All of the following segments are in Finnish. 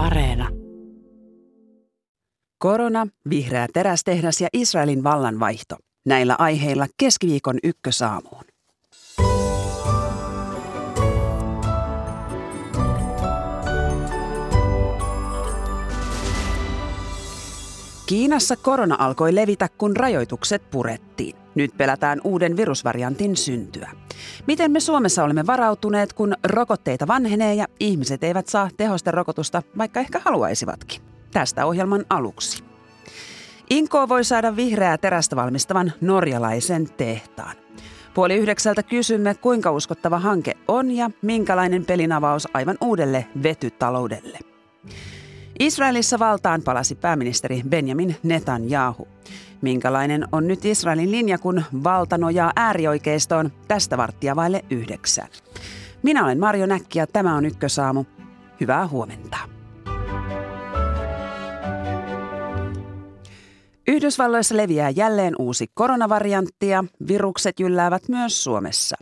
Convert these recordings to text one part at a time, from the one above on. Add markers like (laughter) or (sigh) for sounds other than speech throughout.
Areena. Korona, vihreä terästehdas ja Israelin vallanvaihto. Näillä aiheilla keskiviikon ykkösaamuun. Kiinassa korona alkoi levitä, kun rajoitukset purettiin. Nyt pelätään uuden virusvariantin syntyä. Miten me Suomessa olemme varautuneet, kun rokotteita vanhenee ja ihmiset eivät saa tehosterokotusta, vaikka ehkä haluaisivatkin? Tästä ohjelman aluksi. Inko voi saada vihreää terästä valmistavan norjalaisen tehtaan. Puoli yhdeksältä kysymme, kuinka uskottava hanke on ja minkälainen pelinavaus aivan uudelle vetytaloudelle. Israelissa valtaan palasi pääministeri Benjamin Netanyahu. Minkälainen on nyt Israelin linja, kun valta nojaa äärioikeistoon tästä varttia vaille yhdeksän? Minä olen Marjo Näkki ja tämä on Ykkösaamu. Hyvää huomenta. Yhdysvalloissa leviää jälleen uusi koronavariantti ja virukset jylläävät myös Suomessa.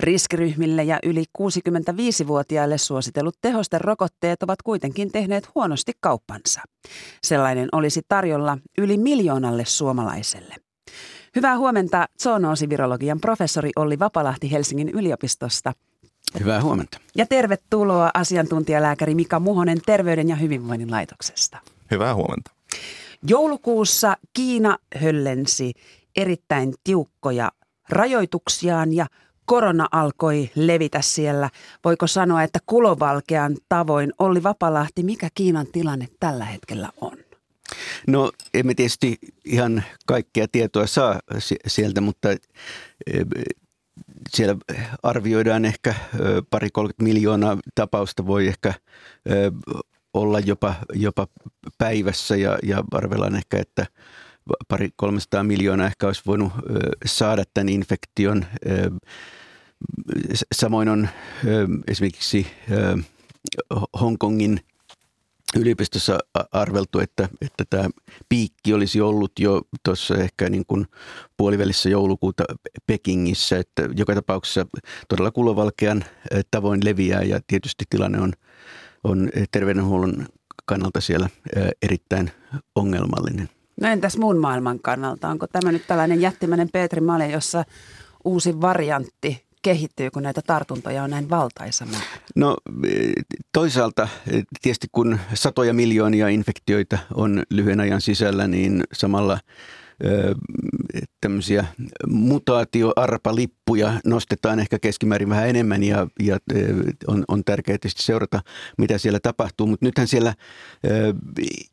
Riskiryhmille ja yli 65-vuotiaille suositellut tehosten rokotteet ovat kuitenkin tehneet huonosti kauppansa. Sellainen olisi tarjolla yli miljoonalle suomalaiselle. Hyvää huomenta zoonoosivirologian professori Olli Vapalahti Helsingin yliopistosta. Hyvää huomenta. Ja tervetuloa asiantuntijalääkäri Mika Muhonen Terveyden ja hyvinvoinnin laitoksesta. Hyvää huomenta. Joulukuussa Kiina höllensi erittäin tiukkoja rajoituksiaan ja korona alkoi levitä siellä. Voiko sanoa, että kulovalkean tavoin Olli Vapalahti, mikä Kiinan tilanne tällä hetkellä on? No emme tietysti ihan kaikkea tietoa saa sieltä, mutta siellä arvioidaan ehkä pari 30 miljoonaa tapausta voi ehkä olla jopa, jopa päivässä ja, ja arvellaan ehkä, että pari 300 miljoonaa ehkä olisi voinut saada tämän infektion. Samoin on esimerkiksi Hongkongin yliopistossa arveltu, että, että tämä piikki olisi ollut jo tuossa ehkä niin kuin puolivälissä joulukuuta Pekingissä, että joka tapauksessa todella kulovalkean tavoin leviää ja tietysti tilanne on – on terveydenhuollon kannalta siellä erittäin ongelmallinen. No entäs muun maailman kannalta? Onko tämä nyt tällainen jättimäinen Petri Male, jossa uusi variantti kehittyy, kun näitä tartuntoja on näin valtaisa määrä? No toisaalta tietysti kun satoja miljoonia infektioita on lyhyen ajan sisällä, niin samalla tämmöisiä mutaatioarpalippuja nostetaan ehkä keskimäärin vähän enemmän ja, ja on, on tärkeää tietysti seurata, mitä siellä tapahtuu. Mutta nythän siellä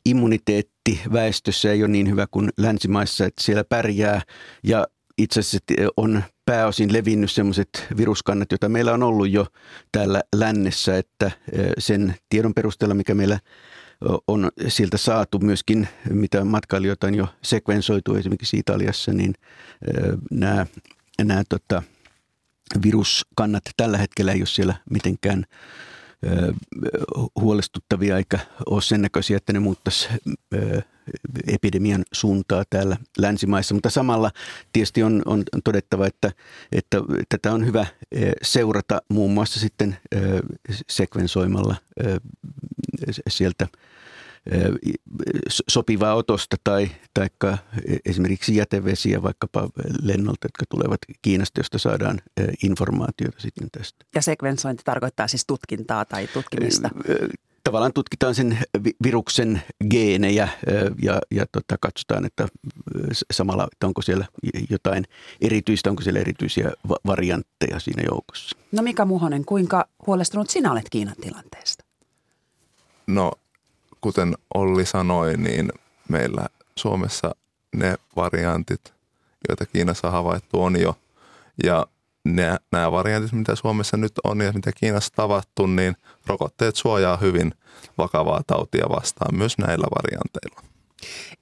immuniteetti väestössä ei ole niin hyvä kuin länsimaissa, että siellä pärjää ja itse asiassa on pääosin levinnyt sellaiset viruskannat, joita meillä on ollut jo täällä lännessä, että sen tiedon perusteella, mikä meillä on siltä saatu myöskin, mitä matkailijoita on jo sekvensoitu esimerkiksi Italiassa, niin nämä, nämä tota, viruskannat tällä hetkellä ei ole siellä mitenkään huolestuttavia eikä ole sen näköisiä, että ne muuttaisi epidemian suuntaa täällä länsimaissa. Mutta samalla tietysti on, on todettava, että, että tätä on hyvä seurata muun muassa sitten sekvensoimalla sieltä sopivaa otosta tai taikka esimerkiksi jätevesiä vaikkapa lennolta, jotka tulevat Kiinasta, josta saadaan informaatiota sitten tästä. Ja sekvensointi tarkoittaa siis tutkintaa tai tutkimista? Tavallaan tutkitaan sen viruksen geenejä ja, ja tota, katsotaan, että samalla, että onko siellä jotain erityistä, onko siellä erityisiä variantteja siinä joukossa. No Mika Muhonen, kuinka huolestunut sinä olet Kiinan tilanteesta? No kuten Olli sanoi, niin meillä Suomessa ne variantit, joita Kiinassa on havaittu, on jo. Ja ne, nämä variantit, mitä Suomessa nyt on ja mitä Kiinassa tavattu, niin rokotteet suojaa hyvin vakavaa tautia vastaan myös näillä varianteilla.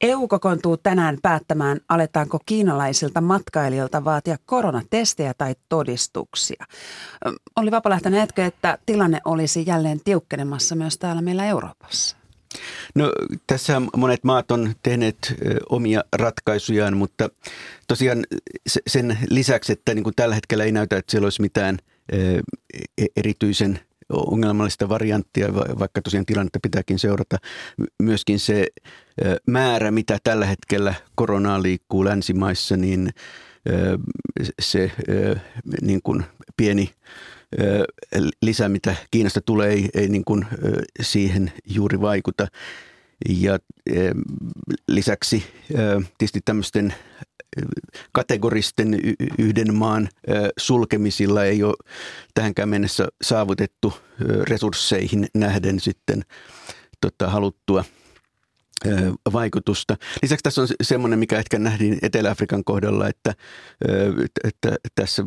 EU kokoontuu tänään päättämään, aletaanko kiinalaisilta matkailijoilta vaatia koronatestejä tai todistuksia. Oli vapalehtoinen hetki, että tilanne olisi jälleen tiukkenemassa myös täällä meillä Euroopassa. No tässä monet maat on tehneet omia ratkaisujaan, mutta tosiaan sen lisäksi, että niin kuin tällä hetkellä ei näytä, että siellä olisi mitään e-, erityisen ongelmallista varianttia, vaikka tosiaan tilannetta pitääkin seurata. Myöskin se määrä, mitä tällä hetkellä koronaa liikkuu länsimaissa, niin se niin kuin pieni lisä, mitä Kiinasta tulee, ei, ei niin kuin siihen juuri vaikuta. Ja lisäksi tietysti tämmöisten kategoristen yhden maan sulkemisilla ei ole tähänkään mennessä saavutettu resursseihin nähden sitten tota, haluttua vaikutusta. Lisäksi tässä on semmoinen, mikä ehkä nähtiin Etelä-Afrikan kohdalla, että, että tässä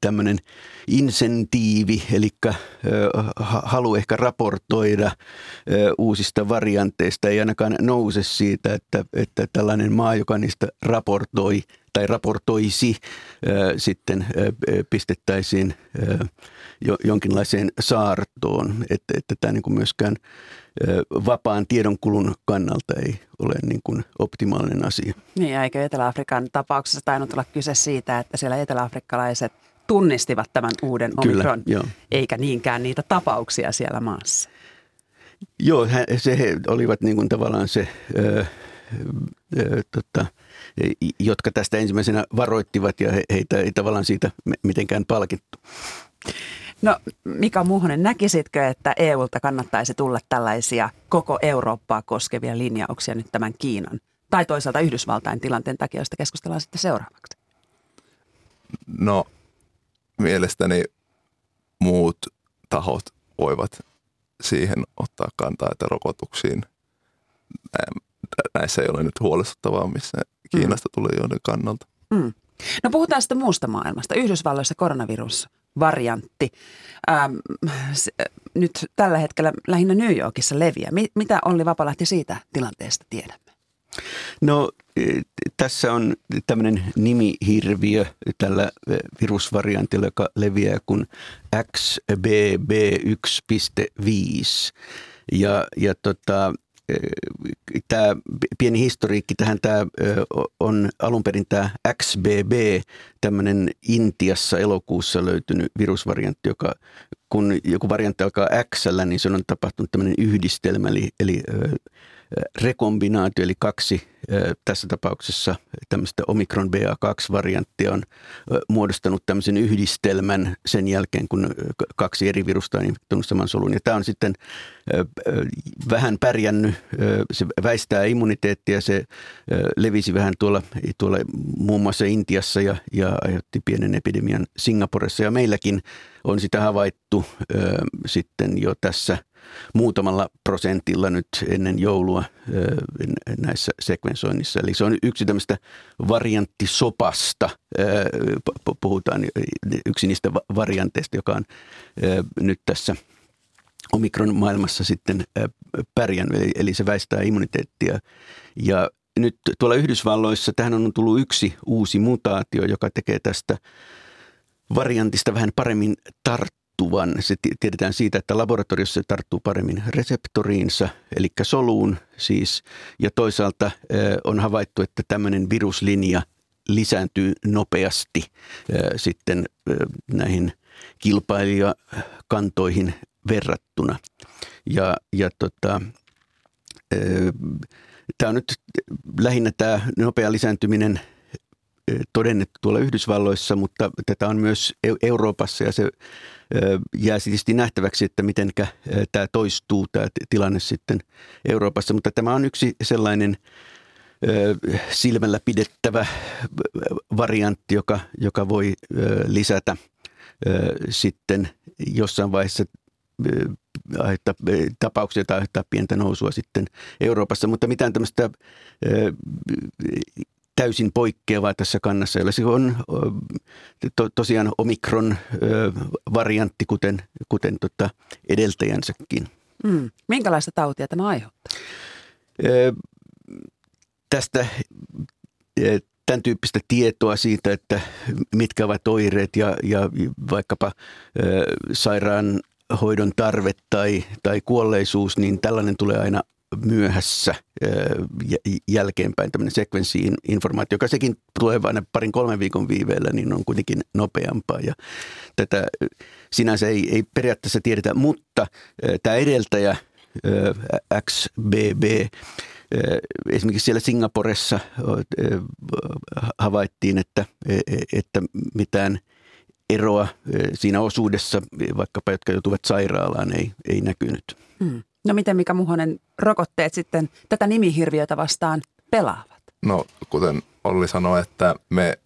tämmöinen insentiivi, eli halu ehkä raportoida uusista varianteista ei ainakaan nouse siitä, että, että tällainen maa, joka niistä raportoi tai raportoisi, sitten pistettäisiin jonkinlaiseen saartoon, että, että tämä niin kuin myöskään vapaan tiedonkulun kannalta ei ole niin kuin optimaalinen asia. Niin, eikö Etelä-Afrikan tapauksessa tainnut olla kyse siitä, että siellä eteläafrikkalaiset tunnistivat tämän uuden omikron, Kyllä, joo. eikä niinkään niitä tapauksia siellä maassa? Joo, se he olivat niin kuin tavallaan se, ö, ö, tota, jotka tästä ensimmäisenä varoittivat ja he, heitä ei tavallaan siitä mitenkään palkittu. No Mika Muhonen, näkisitkö, että EUlta kannattaisi tulla tällaisia koko Eurooppaa koskevia linjauksia nyt tämän Kiinan tai toisaalta Yhdysvaltain tilanteen takia, josta keskustellaan sitten seuraavaksi? No mielestäni muut tahot voivat siihen ottaa kantaa, että rokotuksiin näissä ei ole nyt huolestuttavaa, missä Kiinasta mm. tulee joiden kannalta. Mm. No puhutaan sitten muusta maailmasta. Yhdysvalloissa koronavirus variantti ähm, se, nyt tällä hetkellä lähinnä New Yorkissa leviää. Mi- mitä Olli Vapalahti siitä tilanteesta tiedämme? No e, tässä on tämmöinen nimihirviö tällä e, virusvariantilla, joka leviää kuin XBB1.5. Ja, ja tota, tämä pieni historiikki tähän, tämä on alun perin tämä XBB, tämmöinen Intiassa elokuussa löytynyt virusvariantti, joka kun joku variantti alkaa X, niin se on tapahtunut tämmöinen yhdistelmä, eli, eli rekombinaatio, eli kaksi tässä tapauksessa tämmöistä Omikron BA2-varianttia on muodostanut tämmöisen yhdistelmän sen jälkeen, kun kaksi eri virusta on infektoinut saman solun. Ja tämä on sitten vähän pärjännyt, se väistää immuniteettia, se levisi vähän tuolla, tuolla muun muassa Intiassa ja, ja aiheutti pienen epidemian Singaporessa. Ja meilläkin on sitä havaittu sitten jo tässä – muutamalla prosentilla nyt ennen joulua näissä sekvensoinnissa. Eli se on yksi tämmöistä varianttisopasta, puhutaan yksi niistä varianteista, joka on nyt tässä omikron maailmassa sitten pärjännyt, eli se väistää immuniteettia. Ja nyt tuolla Yhdysvalloissa tähän on tullut yksi uusi mutaatio, joka tekee tästä variantista vähän paremmin tarttua tarttuvan. Se tiedetään siitä, että laboratoriossa se tarttuu paremmin reseptoriinsa, eli soluun siis. Ja toisaalta on havaittu, että tämmöinen viruslinja lisääntyy nopeasti sitten näihin kilpailijakantoihin verrattuna. Ja, ja tota, tämä on nyt lähinnä tämä nopea lisääntyminen todennettu tuolla Yhdysvalloissa, mutta tätä on myös Euroopassa ja se jää tietysti nähtäväksi, että miten tämä toistuu, tämä tilanne sitten Euroopassa. Mutta tämä on yksi sellainen silmällä pidettävä variantti, joka, joka voi lisätä sitten jossain vaiheessa tapauksia tai pientä nousua sitten Euroopassa, mutta mitään tämmöistä täysin poikkeavaa tässä kannassa, jolla se on to, tosiaan omikron-variantti, kuten, kuten tota edeltäjänsäkin. Mm. Minkälaista tautia tämä aiheuttaa? Tästä tämän tyyppistä tietoa siitä, että mitkä ovat oireet ja, ja vaikkapa sairaanhoidon tarve tai, tai kuolleisuus, niin tällainen tulee aina myöhässä jälkeenpäin tämmöinen sekvenssiinformaatio, joka sekin tulee vain parin kolmen viikon viiveellä, niin on kuitenkin nopeampaa. Ja tätä sinänsä ei, ei periaatteessa tiedetä, mutta tämä edeltäjä XBB, esimerkiksi siellä Singaporessa havaittiin, että, e, e, että mitään eroa siinä osuudessa, vaikkapa jotka joutuvat sairaalaan, ei, ei näkynyt. Hmm. No miten Mika Muhonen rokotteet sitten tätä nimihirviötä vastaan pelaavat? No kuten Olli sanoi, että me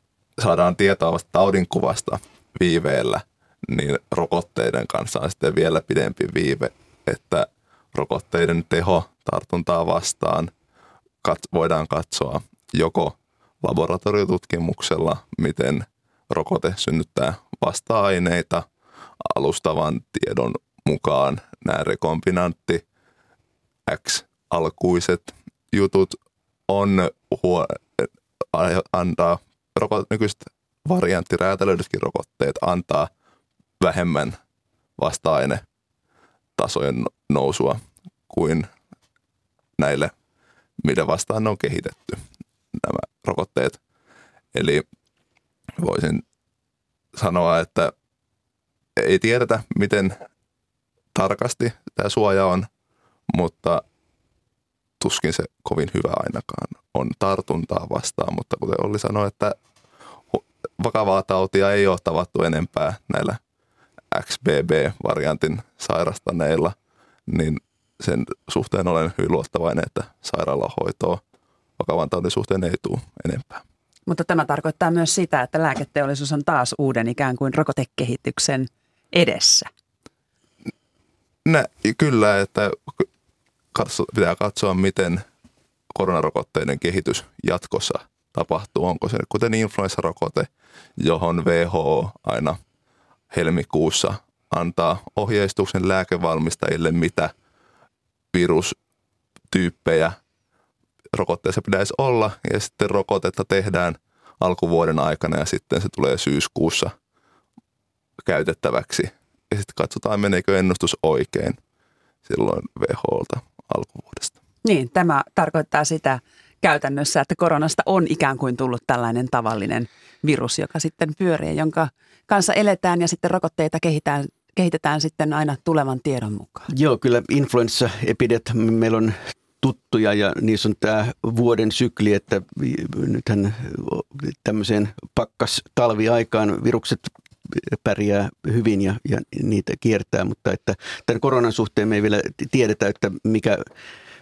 saadaan tietoa vasta taudinkuvasta viiveellä, niin rokotteiden kanssa on sitten vielä pidempi viive, että rokotteiden teho tartuntaa vastaan kat- voidaan katsoa joko laboratoriotutkimuksella, miten rokote synnyttää vasta-aineita alustavan tiedon mukaan nämä rekombinantti X-alkuiset jutut on huo, antaa rokot, nykyiset varianttiräätälöidytkin rokotteet antaa vähemmän vasta-aine tasojen nousua kuin näille, mitä vastaan on kehitetty, nämä rokotteet. Eli voisin sanoa, että ei tiedetä, miten tarkasti tämä suoja on, mutta tuskin se kovin hyvä ainakaan on tartuntaa vastaan. Mutta kuten Olli sanoi, että vakavaa tautia ei ole tavattu enempää näillä XBB-variantin sairastaneilla, niin sen suhteen olen hyvin luottavainen, että sairaalahoitoa vakavan taudin suhteen ei tule enempää. Mutta tämä tarkoittaa myös sitä, että lääketeollisuus on taas uuden ikään kuin rokotekehityksen edessä. Nä, kyllä, että pitää katsoa, miten koronarokotteiden kehitys jatkossa tapahtuu. Onko se kuten influenssarokote, johon WHO aina helmikuussa antaa ohjeistuksen lääkevalmistajille, mitä virustyyppejä rokotteessa pitäisi olla. Ja sitten rokotetta tehdään alkuvuoden aikana ja sitten se tulee syyskuussa käytettäväksi. Ja sitten katsotaan, meneekö ennustus oikein silloin WHOlta alkuvuodesta. Niin, tämä tarkoittaa sitä käytännössä, että koronasta on ikään kuin tullut tällainen tavallinen virus, joka sitten pyörii, jonka kanssa eletään ja sitten rokotteita kehitetään, kehitetään sitten aina tulevan tiedon mukaan. Joo, kyllä influenssaepidemiat meillä on tuttuja ja niissä on tämä vuoden sykli, että nythän tämmöiseen pakkas talviaikaan virukset pärjää hyvin ja, ja niitä kiertää, mutta että tämän koronan suhteen me ei vielä tiedetä, että mikä,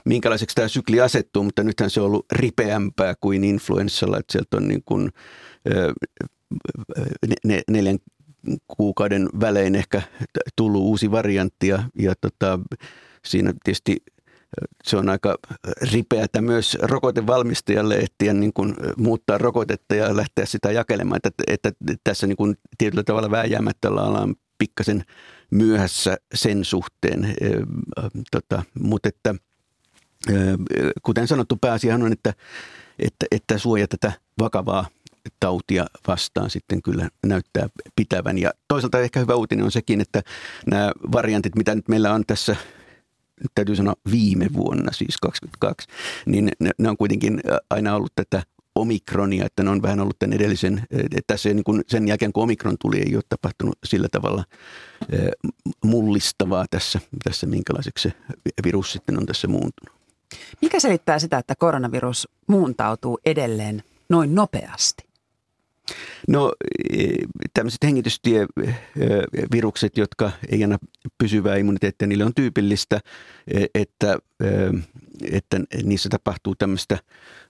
minkälaiseksi tämä sykli asettuu, mutta nythän se on ollut ripeämpää kuin influenssalla, että sieltä on niin kuin, ne, neljän kuukauden välein ehkä tullut uusi variantti ja, ja tota, siinä tietysti se on aika ripeätä myös rokotevalmistajalle ehtiä niin kuin muuttaa rokotetta ja lähteä sitä jakelemaan. Että, että tässä niin kuin tietyllä tavalla vääjäämättä ollaan pikkasen myöhässä sen suhteen. Tota, mutta että, kuten sanottu, pääasiahan on, että, että, että suoja tätä vakavaa tautia vastaan sitten kyllä näyttää pitävän. Ja toisaalta ehkä hyvä uutinen on sekin, että nämä variantit, mitä nyt meillä on tässä täytyy sanoa viime vuonna, siis 22, niin ne, ne on kuitenkin aina ollut tätä omikronia, että ne on vähän ollut tämän edellisen, että tässä niin kuin sen jälkeen kun omikron tuli, ei ole tapahtunut sillä tavalla mullistavaa tässä, tässä minkälaiseksi se virus sitten on tässä muuntunut. Mikä selittää sitä, että koronavirus muuntautuu edelleen noin nopeasti? No e, tämmöiset hengitystievirukset, jotka ei anna pysyvää immuniteettia, niille on tyypillistä, e, että, e, että niissä tapahtuu tämmöistä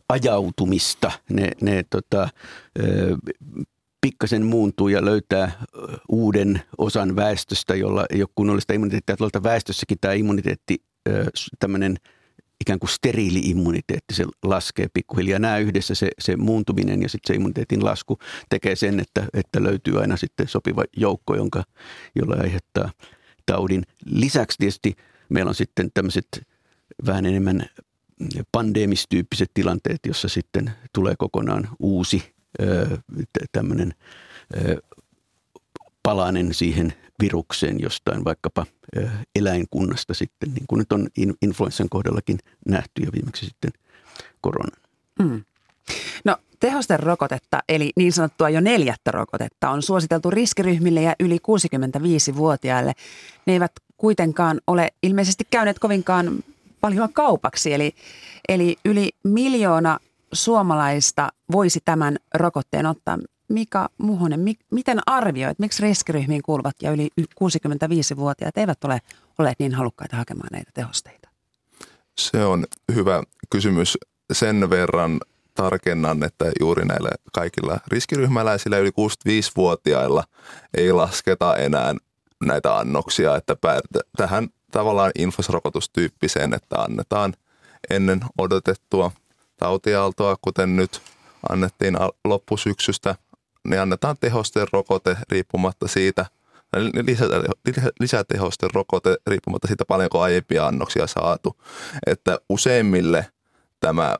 ajautumista. Ne, ne tota, pikkasen muuntuu ja löytää uuden osan väestöstä, jolla ei ole kunnollista immuniteettia. Tuolta väestössäkin tämä immuniteetti, tämmöinen – ikään kuin steriili-immuniteetti, se laskee pikkuhiljaa. Nämä yhdessä se, se muuntuminen ja sitten se immuniteetin lasku tekee sen, että, että löytyy aina sitten sopiva joukko, jonka, jolla aiheuttaa taudin. Lisäksi tietysti meillä on sitten tämmöiset vähän enemmän pandemistyyppiset tilanteet, jossa sitten tulee kokonaan uusi tämmöinen palanen siihen virukseen jostain vaikkapa eläinkunnasta sitten, niin kuin nyt on influenssan kohdallakin nähty ja viimeksi sitten koronan. Mm. No tehosterokotetta, eli niin sanottua jo neljättä rokotetta, on suositeltu riskiryhmille ja yli 65-vuotiaille. Ne eivät kuitenkaan ole ilmeisesti käyneet kovinkaan paljon kaupaksi, eli, eli yli miljoona suomalaista voisi tämän rokotteen ottaa. Mika Muhonen, mi, miten arvioit, miksi riskiryhmiin kuuluvat ja yli 65-vuotiaat eivät ole olleet niin halukkaita hakemaan näitä tehosteita? Se on hyvä kysymys. Sen verran tarkennan, että juuri näillä kaikilla riskiryhmäläisillä yli 65-vuotiailla ei lasketa enää näitä annoksia, että tähän tavallaan infosrokotustyyppiseen, että annetaan ennen odotettua tautiaaltoa, kuten nyt annettiin loppusyksystä, niin annetaan tehosten rokote riippumatta siitä, lisätehosten rokote riippumatta siitä paljonko aiempia annoksia saatu. Että useimmille tämä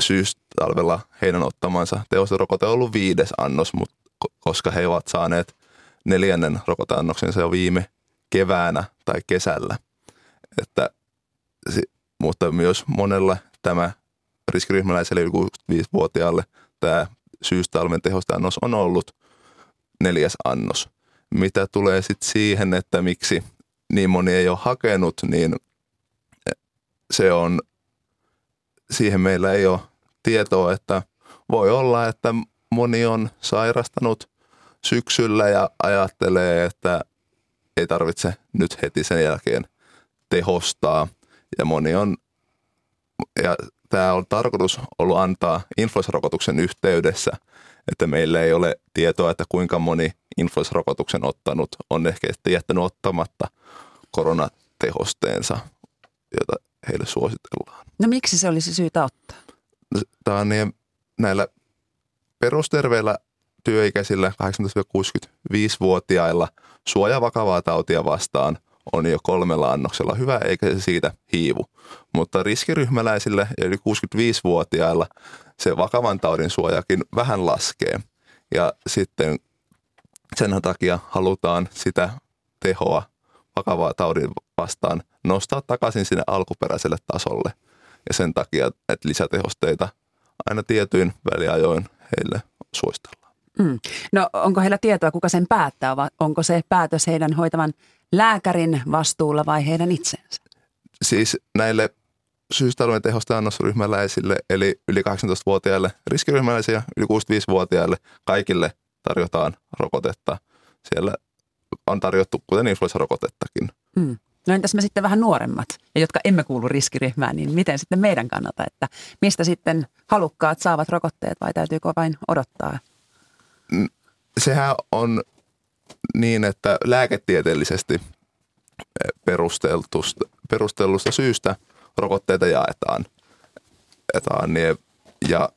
syystalvella heidän ottamansa tehosten rokote on ollut viides annos, mutta koska he ovat saaneet neljännen rokoteannoksensa jo viime keväänä tai kesällä. Että, mutta myös monella tämä riskiryhmäläiselle yli 65-vuotiaalle tämä syystalven tehosteannos on ollut neljäs annos. Mitä tulee sitten siihen, että miksi niin moni ei ole hakenut, niin se on, siihen meillä ei ole tietoa, että voi olla, että moni on sairastanut syksyllä ja ajattelee, että ei tarvitse nyt heti sen jälkeen tehostaa. Ja moni on, ja tämä on tarkoitus ollut antaa influenssarokotuksen yhteydessä, että meillä ei ole tietoa, että kuinka moni influenssarokotuksen ottanut on ehkä jättänyt ottamatta koronatehosteensa, jota heille suositellaan. No miksi se olisi syytä ottaa? Tämä on niin, näillä perusterveillä työikäisillä 18-65-vuotiailla suoja vakavaa tautia vastaan on jo kolmella annoksella hyvä, eikä se siitä hiivu. Mutta riskiryhmäläisille yli 65-vuotiailla se vakavan taudin suojakin vähän laskee. Ja sitten sen takia halutaan sitä tehoa vakavaa taudin vastaan nostaa takaisin sinne alkuperäiselle tasolle. Ja sen takia, että lisätehosteita aina tietyin väliajoin heille suositellaan. Mm. No onko heillä tietoa, kuka sen päättää, vai onko se päätös heidän hoitavan lääkärin vastuulla vai heidän itsensä? Siis näille syystalujen tehosta annosryhmäläisille, eli yli 18-vuotiaille riskiryhmäläisiä ja yli 65-vuotiaille kaikille tarjotaan rokotetta. Siellä on tarjottu kuten influenssarokotettakin. Mm. No entäs me sitten vähän nuoremmat, ja jotka emme kuulu riskiryhmään, niin miten sitten meidän kannalta, että mistä sitten halukkaat saavat rokotteet vai täytyykö vain odottaa? Sehän on niin, että lääketieteellisesti perustellusta syystä rokotteita jaetaan. jaetaan niin, ja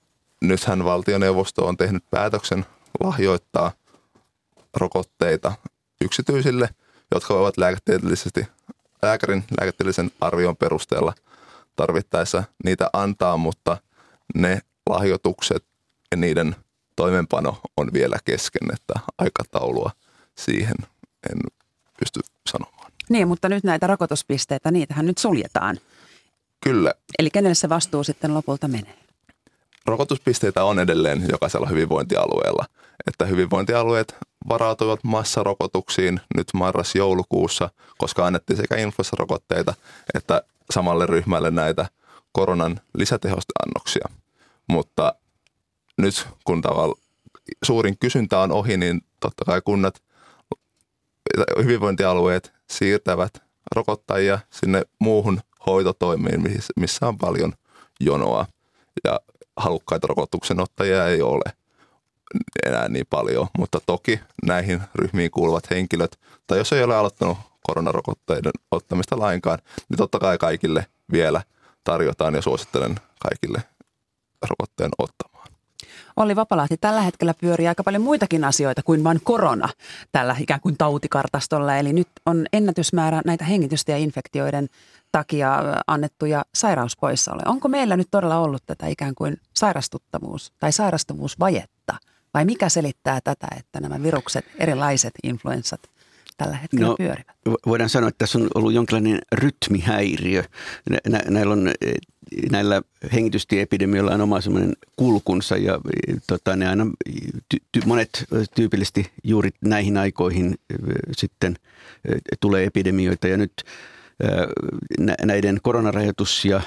nythän valtioneuvosto on tehnyt päätöksen lahjoittaa rokotteita yksityisille, jotka voivat lääketieteellisesti, lääkärin lääketieteellisen arvion perusteella tarvittaessa niitä antaa, mutta ne lahjoitukset ja niiden toimenpano on vielä kesken, että aikataulua siihen en pysty sanomaan. Niin, mutta nyt näitä rokotuspisteitä, niitähän nyt suljetaan. Kyllä. Eli kenelle se vastuu sitten lopulta menee? Rokotuspisteitä on edelleen jokaisella hyvinvointialueella. Että hyvinvointialueet varautuivat massarokotuksiin nyt marras-joulukuussa, koska annettiin sekä influenssarokotteita että samalle ryhmälle näitä koronan lisätehosteannoksia. Mutta nyt kun tavalla suurin kysyntä on ohi, niin totta kai kunnat, hyvinvointialueet siirtävät rokottajia sinne muuhun hoitotoimiin, missä on paljon jonoa ja halukkaita rokotuksen ottajia ei ole enää niin paljon, mutta toki näihin ryhmiin kuuluvat henkilöt, tai jos ei ole aloittanut koronarokotteiden ottamista lainkaan, niin totta kai kaikille vielä tarjotaan ja suosittelen kaikille rokotteen ottamaan. Olli Vapalahti, tällä hetkellä pyörii aika paljon muitakin asioita kuin vain korona tällä ikään kuin tautikartastolla. Eli nyt on ennätysmäärä näitä hengitystä ja infektioiden takia annettuja sairauspoissaoloja. Onko meillä nyt todella ollut tätä ikään kuin sairastuttavuus- tai sairastuvuusvajetta? Vai mikä selittää tätä, että nämä virukset, erilaiset influenssat tällä hetkellä no, pyörivät? Voidaan sanoa, että tässä on ollut jonkinlainen rytmihäiriö. Nä, näillä, on, näillä hengitystieepidemioilla on oma semmoinen kulkunsa ja tota, ne aina, ty, ty, monet tyypillisesti juuri näihin aikoihin sitten tulee epidemioita ja nyt näiden koronarajoitus- ja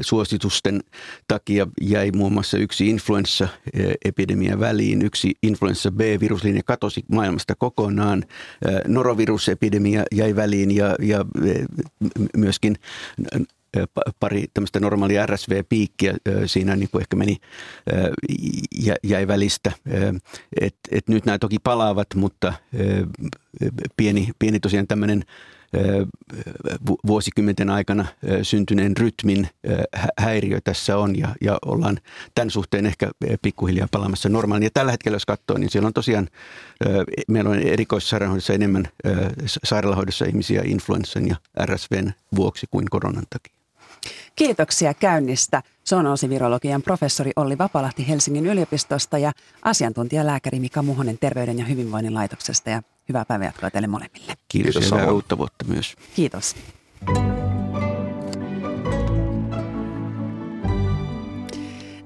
suositusten takia jäi muun muassa yksi influenssaepidemia väliin, yksi influenssa B-viruslinja katosi maailmasta kokonaan, norovirusepidemia jäi väliin ja, ja myöskin pari tämmöistä normaalia RSV-piikkiä siinä niin kuin ehkä meni, jäi välistä. Et, et nyt nämä toki palaavat, mutta pieni, pieni tosiaan tämmöinen vuosikymmenten aikana syntyneen rytmin häiriö tässä on ja, ja ollaan tämän suhteen ehkä pikkuhiljaa palaamassa normaaliin. Ja tällä hetkellä jos katsoo, niin siellä on tosiaan, meillä on erikoissairaanhoidossa enemmän sairaalahoidossa ihmisiä influenssan ja RSVn vuoksi kuin koronan takia. Kiitoksia käynnistä zoonoosivirologian professori Olli Vapalahti Helsingin yliopistosta ja asiantuntijalääkäri Mika Muhonen Terveyden ja hyvinvoinnin laitoksesta. Ja hyvää päivänjatkoa teille molemmille. Kiitos, Kiitos ja uutta vuotta myös. Kiitos.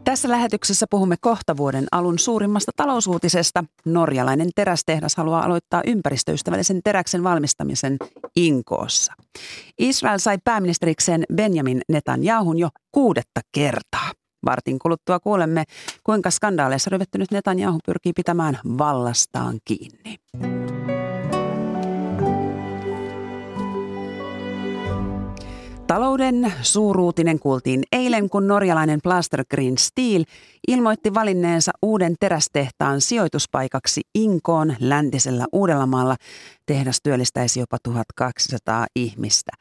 Tässä lähetyksessä puhumme kohta vuoden alun suurimmasta talousuutisesta. Norjalainen terästehdas haluaa aloittaa ympäristöystävällisen teräksen valmistamisen Inkoossa. Israel sai pääministerikseen Benjamin Netanyahun jo kuudetta kertaa. Vartin kuluttua kuulemme, kuinka skandaaleissa ryvettynyt Netanyahu pyrkii pitämään vallastaan kiinni. Talouden suuruutinen kuultiin eilen, kun norjalainen Plaster Green Steel ilmoitti valinneensa uuden terästehtaan sijoituspaikaksi Inkoon läntisellä Uudellamaalla. Tehdas työllistäisi jopa 1200 ihmistä.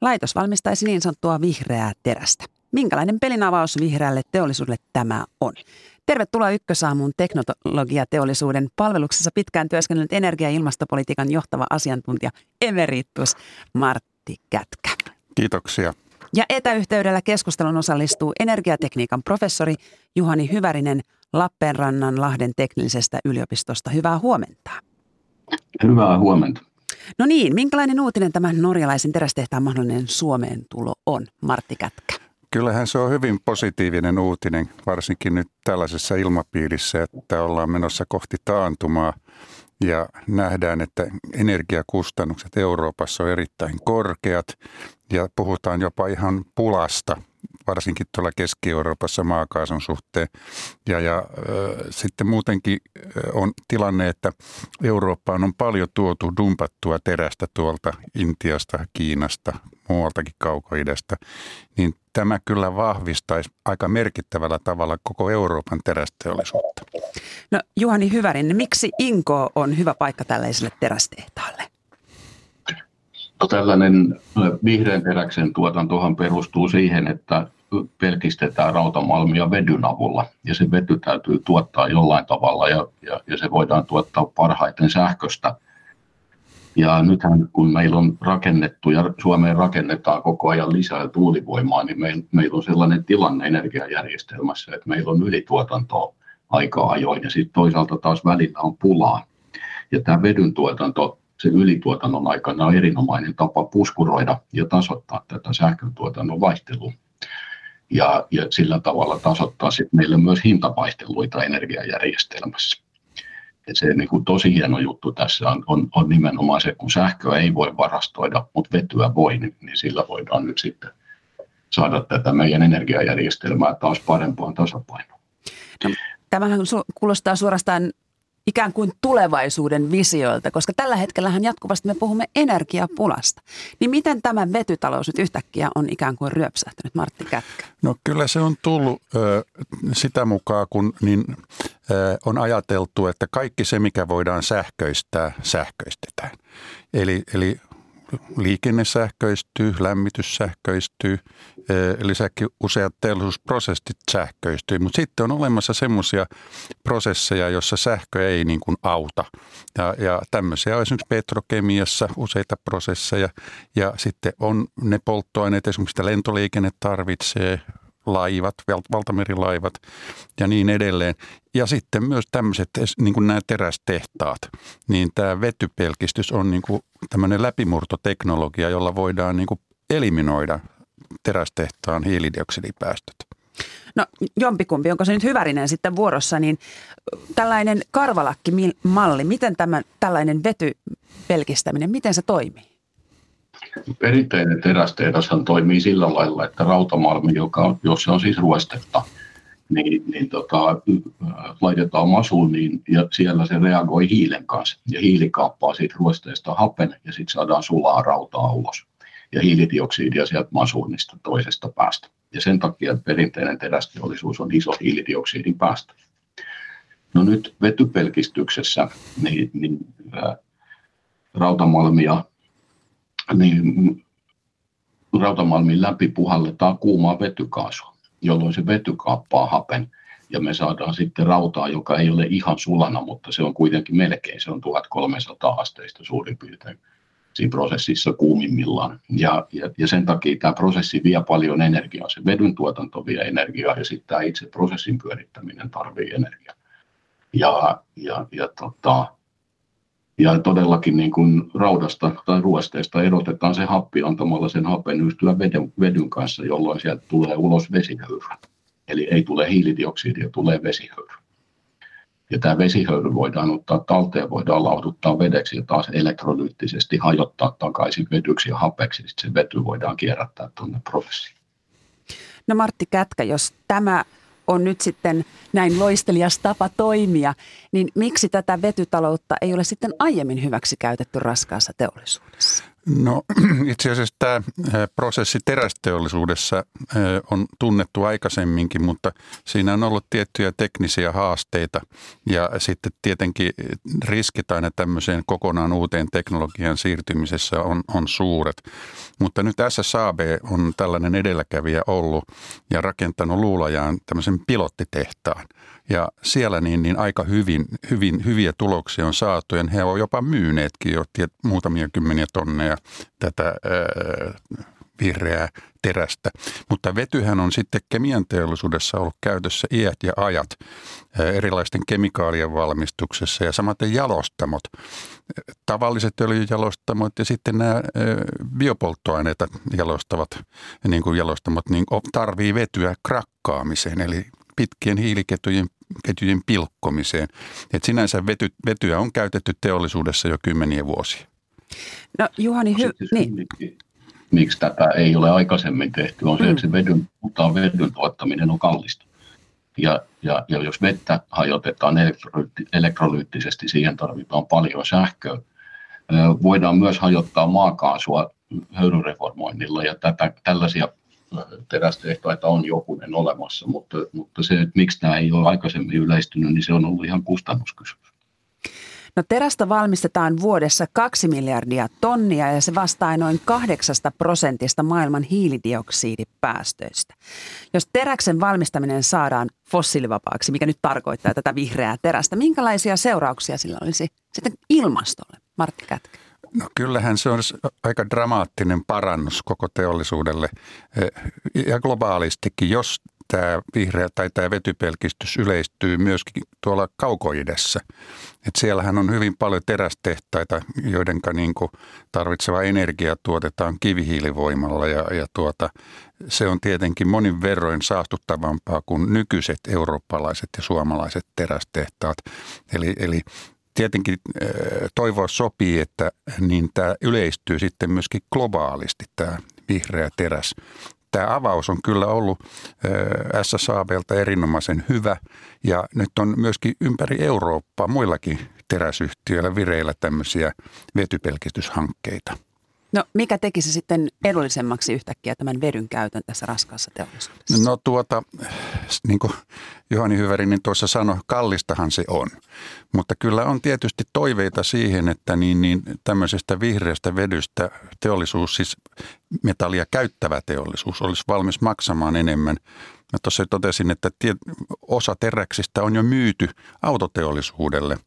Laitos valmistaisi niin sanottua vihreää terästä. Minkälainen pelinavaus vihreälle teollisuudelle tämä on? Tervetuloa Ykkösaamuun teknologiateollisuuden palveluksessa pitkään työskennellyt energia- ja ilmastopolitiikan johtava asiantuntija emeritus Martti Kätkä. Kiitoksia. Ja etäyhteydellä keskustelun osallistuu energiatekniikan professori Juhani Hyvärinen Lappeenrannan Lahden teknillisestä yliopistosta. Hyvää huomenta. Hyvää huomenta. No niin, minkälainen uutinen tämän norjalaisen terästehtaan mahdollinen Suomeen tulo on, Martti Kätkä? Kyllähän se on hyvin positiivinen uutinen, varsinkin nyt tällaisessa ilmapiirissä, että ollaan menossa kohti taantumaa ja nähdään, että energiakustannukset Euroopassa on erittäin korkeat ja puhutaan jopa ihan pulasta, varsinkin tuolla Keski-Euroopassa maakaasun suhteen. Ja, ja äh, sitten muutenkin on tilanne, että Eurooppaan on paljon tuotu dumpattua terästä tuolta Intiasta, Kiinasta, muualtakin kaukoidesta, niin tämä kyllä vahvistaisi aika merkittävällä tavalla koko Euroopan terästeollisuutta. No Juhani Hyvärin, miksi Inko on hyvä paikka tällaiselle terästehtaalle? No tällainen vihreän teräksen tuotantohan perustuu siihen, että pelkistetään rautamalmia vedyn avulla ja se vety täytyy tuottaa jollain tavalla ja, ja, ja se voidaan tuottaa parhaiten sähköstä. Ja nythän kun meillä on rakennettu ja Suomeen rakennetaan koko ajan lisää tuulivoimaa, niin meillä, meillä on sellainen tilanne energiajärjestelmässä, että meillä on ylituotantoa aika ajoin ja sitten toisaalta taas välillä on pulaa. Ja tämä vedyn tuotanto se ylituotannon aikana on erinomainen tapa puskuroida ja tasoittaa tätä sähköntuotannon vaihtelua. Ja, ja sillä tavalla tasoittaa sitten meille myös hintavaihteluita energiajärjestelmässä. Et se niin kuin tosi hieno juttu tässä on, on, on nimenomaan se, kun sähköä ei voi varastoida, mutta vetyä voi, niin, niin sillä voidaan nyt sitten saada tätä meidän energiajärjestelmää taas parempaan tasapainoon. No, tämähän kuulostaa suorastaan ikään kuin tulevaisuuden visioilta, koska tällä hetkellä jatkuvasti me puhumme energiapulasta. Niin miten tämä vetytalous nyt yhtäkkiä on ikään kuin ryöpsähtänyt, Martti Kätkä? No kyllä se on tullut ö, sitä mukaan, kun niin, ö, on ajateltu, että kaikki se, mikä voidaan sähköistää, sähköistetään. Eli, eli liikenne sähköistyy, lämmitys sähköistyy, lisäksi useat teollisuusprosessit sähköistyy, mutta sitten on olemassa semmoisia prosesseja, joissa sähkö ei niin kuin auta. Ja, ja tämmöisiä on esimerkiksi petrokemiassa useita prosesseja ja sitten on ne polttoaineet, esimerkiksi lentoliikenne tarvitsee, laivat, valtamerilaivat ja niin edelleen. Ja sitten myös tämmöiset, niin kuin nämä terästehtaat, niin tämä vetypelkistys on niin kuin tämmöinen läpimurtoteknologia, jolla voidaan niin kuin eliminoida terästehtaan hiilidioksidipäästöt. No jompikumpi, onko se nyt hyvärinen sitten vuorossa, niin tällainen karvalakkimalli, miten tämä, tällainen vetypelkistäminen, miten se toimii? Perinteinen terästehdashan toimii sillä lailla, että rautamalmi, joka, jossa on siis ruostetta, niin, niin tota, laitetaan masuun niin, ja siellä se reagoi hiilen kanssa. Ja hiili kaappaa siitä ruosteesta hapen ja sitten saadaan sulaa rautaa ulos. Ja hiilidioksidia sieltä masuunista toisesta päästä. Ja sen takia perinteinen terästeollisuus on iso hiilidioksidin päästö. No nyt vetypelkistyksessä niin, niin ää, rautamalmia niin rautamalmin läpi puhalletaan kuumaa vetykaasua, jolloin se vety kaappaa hapen ja me saadaan sitten rautaa, joka ei ole ihan sulana, mutta se on kuitenkin melkein, se on 1300 asteista suurin piirtein siinä prosessissa kuumimmillaan. Ja, ja, ja sen takia tämä prosessi vie paljon energiaa, se vedyn tuotanto vie energiaa ja sitten tämä itse prosessin pyörittäminen tarvii energiaa. Ja, ja, ja tota, ja todellakin niin kuin raudasta tai ruosteesta erotetaan se happi antamalla sen happen yhtyä vedyn, vedyn kanssa, jolloin sieltä tulee ulos vesihöyrä. Eli ei tule hiilidioksidia, tulee vesihöyrä. Ja tämä vesihöyry voidaan ottaa talteen, voidaan lauduttaa vedeksi ja taas elektrolyyttisesti hajottaa takaisin vedyksi ja hapeksi. Sitten se vety voidaan kierrättää tuonne prosessiin. No Martti Kätkä, jos tämä on nyt sitten näin loistelias tapa toimia, niin miksi tätä vetytaloutta ei ole sitten aiemmin hyväksi käytetty raskaassa teollisuudessa? No (clears throat) itse asiassa tämä prosessi terästeollisuudessa on tunnettu aikaisemminkin, mutta siinä on ollut tiettyjä teknisiä haasteita ja sitten tietenkin riskit aina tämmöiseen kokonaan uuteen teknologian siirtymisessä on, on suuret. Mutta nyt SSAB on tällainen edelläkävijä ollut ja rakentanut Luulajaan tämmöisen pilottitehtaan – ja siellä niin, niin aika hyvin, hyvin, hyviä tuloksia on saatu. Ja he ovat jopa myyneetkin jo tiet, muutamia kymmeniä tonneja tätä ää, vihreää terästä. Mutta vetyhän on sitten kemian teollisuudessa ollut käytössä iät ja ajat ää, erilaisten kemikaalien valmistuksessa. Ja samaten jalostamot, tavalliset öljyjalostamot ja sitten nämä biopolttoaineita jalostavat niin kuin jalostamot, niin tarvii vetyä krakkaamiseen, eli pitkien hiiliketjujen ketjujen pilkkomiseen. Et sinänsä vety, vetyä on käytetty teollisuudessa jo kymmeniä vuosia. No Juhani, hy- niin. Miksi, tätä ei ole aikaisemmin tehty, on se, mm. että se vedyn, mutta vedyn tuottaminen on kallista. Ja, ja, ja jos vettä hajotetaan elektrolyyttisesti, siihen tarvitaan paljon sähköä. Voidaan myös hajottaa maakaasua höyryreformoinnilla ja tätä, tällaisia terästehtaita on jokunen olemassa, mutta, mutta se, että miksi tämä ei ole aikaisemmin yleistynyt, niin se on ollut ihan kustannuskysymys. No terästä valmistetaan vuodessa kaksi miljardia tonnia ja se vastaa noin kahdeksasta prosentista maailman hiilidioksidipäästöistä. Jos teräksen valmistaminen saadaan fossiilivapaaksi, mikä nyt tarkoittaa tätä vihreää terästä, minkälaisia seurauksia sillä olisi sitten ilmastolle? Martti Kätkä. No kyllähän se on aika dramaattinen parannus koko teollisuudelle eh, ja globaalistikin, jos tämä vihreä tai tämä vetypelkistys yleistyy myöskin tuolla kaukoidessa. Et siellähän on hyvin paljon terästehtaita, joiden niin tarvitseva energia tuotetaan kivihiilivoimalla ja, ja tuota, se on tietenkin monin verroin saastuttavampaa kuin nykyiset eurooppalaiset ja suomalaiset terästehtaat. Eli, eli tietenkin toivoa sopii, että niin tämä yleistyy sitten myöskin globaalisti tämä vihreä teräs. Tämä avaus on kyllä ollut SSABlta erinomaisen hyvä ja nyt on myöskin ympäri Eurooppaa muillakin teräsyhtiöillä vireillä tämmöisiä vetypelkistyshankkeita. No mikä tekisi sitten edullisemmaksi yhtäkkiä tämän vedyn käytön tässä raskaassa teollisuudessa? No tuota, niin kuin Juhani Hyvärinen tuossa sanoi, kallistahan se on. Mutta kyllä on tietysti toiveita siihen, että niin, niin tämmöisestä vihreästä vedystä teollisuus, siis metallia käyttävä teollisuus, olisi valmis maksamaan enemmän Mä tuossa totesin, että osa teräksistä on jo myyty autoteollisuudelle.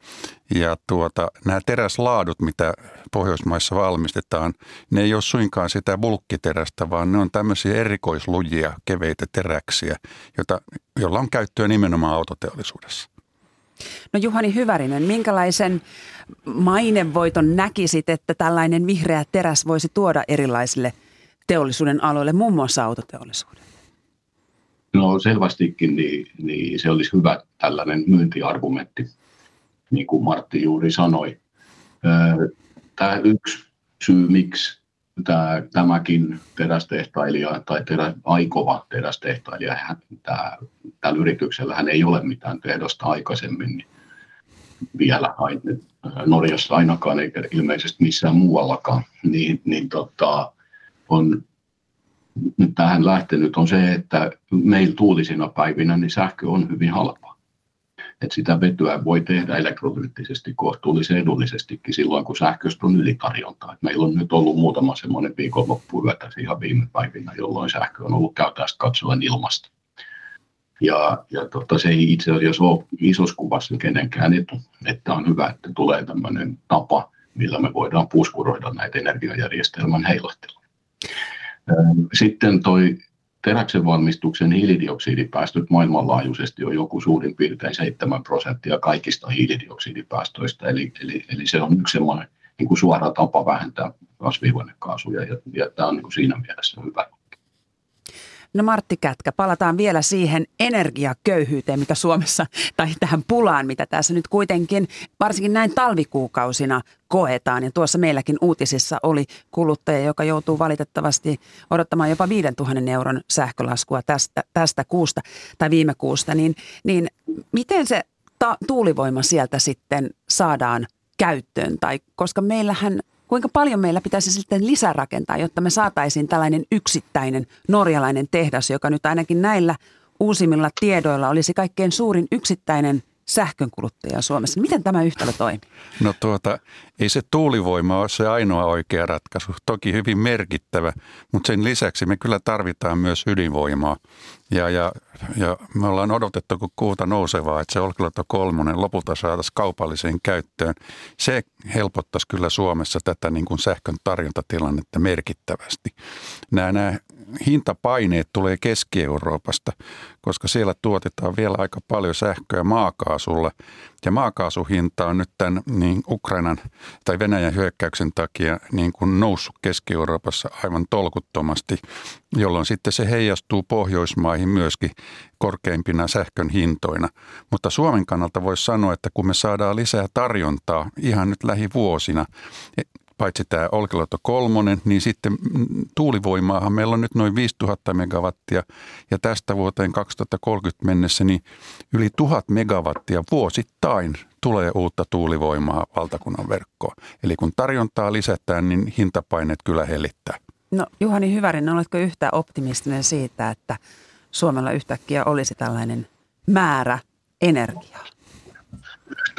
Ja tuota, nämä teräslaadut, mitä Pohjoismaissa valmistetaan, ne ei ole suinkaan sitä bulkkiterästä, vaan ne on tämmöisiä erikoislujia, keveitä teräksiä, jota, joilla on käyttöä nimenomaan autoteollisuudessa. No Juhani Hyvärinen, minkälaisen mainevoiton näkisit, että tällainen vihreä teräs voisi tuoda erilaisille teollisuuden aloille, muun muassa autoteollisuuden? No selvästikin niin, niin se olisi hyvä tällainen myyntiargumentti, niin kuin Martti juuri sanoi. Tämä yksi syy, miksi tämä, tämäkin terästehtailija tai terä, aikova terästehtailija, hän, tämä, tällä yrityksellä hän ei ole mitään tehdosta aikaisemmin niin vielä Norjassa ainakaan eikä ilmeisesti missään muuallakaan, niin, niin tota, on tähän lähtenyt on se, että meillä tuulisina päivinä niin sähkö on hyvin halpaa. Et sitä vetyä voi tehdä elektrolyyttisesti kohtuullisen edullisestikin silloin, kun sähköstä on ylitarjontaa. Et meillä on nyt ollut muutama semmoinen viikonloppuyötä ihan viime päivinä, jolloin sähkö on ollut käytännössä katsoen ilmasta. Ja, ja tota, se ei itse asiassa ole isossa kuvassa kenenkään etu, että on hyvä, että tulee tämmöinen tapa, millä me voidaan puskuroida näitä energiajärjestelmän heilahteluja. Sitten toi teräksen valmistuksen hiilidioksidipäästöt maailmanlaajuisesti on joku suurin piirtein 7 prosenttia kaikista hiilidioksidipäästöistä, eli, eli, eli se on yksi semmoinen niin kuin suora tapa vähentää kasvihuonekaasuja, ja, ja tämä on niin kuin siinä mielessä hyvä. No Martti Kätkä, palataan vielä siihen energiaköyhyyteen, mikä Suomessa, (laughs) tai tähän pulaan, mitä tässä nyt kuitenkin, varsinkin näin talvikuukausina koetaan. Ja tuossa meilläkin uutisissa oli kuluttaja, joka joutuu valitettavasti odottamaan jopa 5000 euron sähkölaskua tästä, tästä kuusta tai viime kuusta. Niin, niin miten se ta- tuulivoima sieltä sitten saadaan käyttöön? Tai koska meillähän kuinka paljon meillä pitäisi sitten lisärakentaa, jotta me saataisiin tällainen yksittäinen norjalainen tehdas, joka nyt ainakin näillä uusimmilla tiedoilla olisi kaikkein suurin yksittäinen sähkönkuluttaja Suomessa. Miten tämä yhtälö toimii? No tuota, ei se tuulivoima ole se ainoa oikea ratkaisu. Toki hyvin merkittävä, mutta sen lisäksi me kyllä tarvitaan myös ydinvoimaa. Ja, ja, ja me ollaan odotettu kun kuuta nousevaa, että se Olkiluoto kolmonen lopulta saataisiin kaupalliseen käyttöön. Se helpottaisi kyllä Suomessa tätä niin kuin sähkön tarjontatilannetta merkittävästi. Nämä, nämä hintapaineet tulee Keski-Euroopasta, koska siellä tuotetaan vielä aika paljon sähköä maakaasulla. Ja maakaasuhinta on nyt tämän niin Ukrainan tai Venäjän hyökkäyksen takia niin kuin noussut Keski-Euroopassa aivan tolkuttomasti, jolloin sitten se heijastuu Pohjoismaihin myöskin korkeimpina sähkön hintoina. Mutta Suomen kannalta voisi sanoa, että kun me saadaan lisää tarjontaa ihan nyt lähivuosina, paitsi tämä Olkiluoto kolmonen, niin sitten tuulivoimaahan meillä on nyt noin 5000 megawattia ja tästä vuoteen 2030 mennessä niin yli 1000 megawattia vuosittain tulee uutta tuulivoimaa valtakunnan verkkoon. Eli kun tarjontaa lisätään, niin hintapaineet kyllä hellittää. No Juhani Hyvärin, oletko yhtä optimistinen siitä, että Suomella yhtäkkiä olisi tällainen määrä energiaa?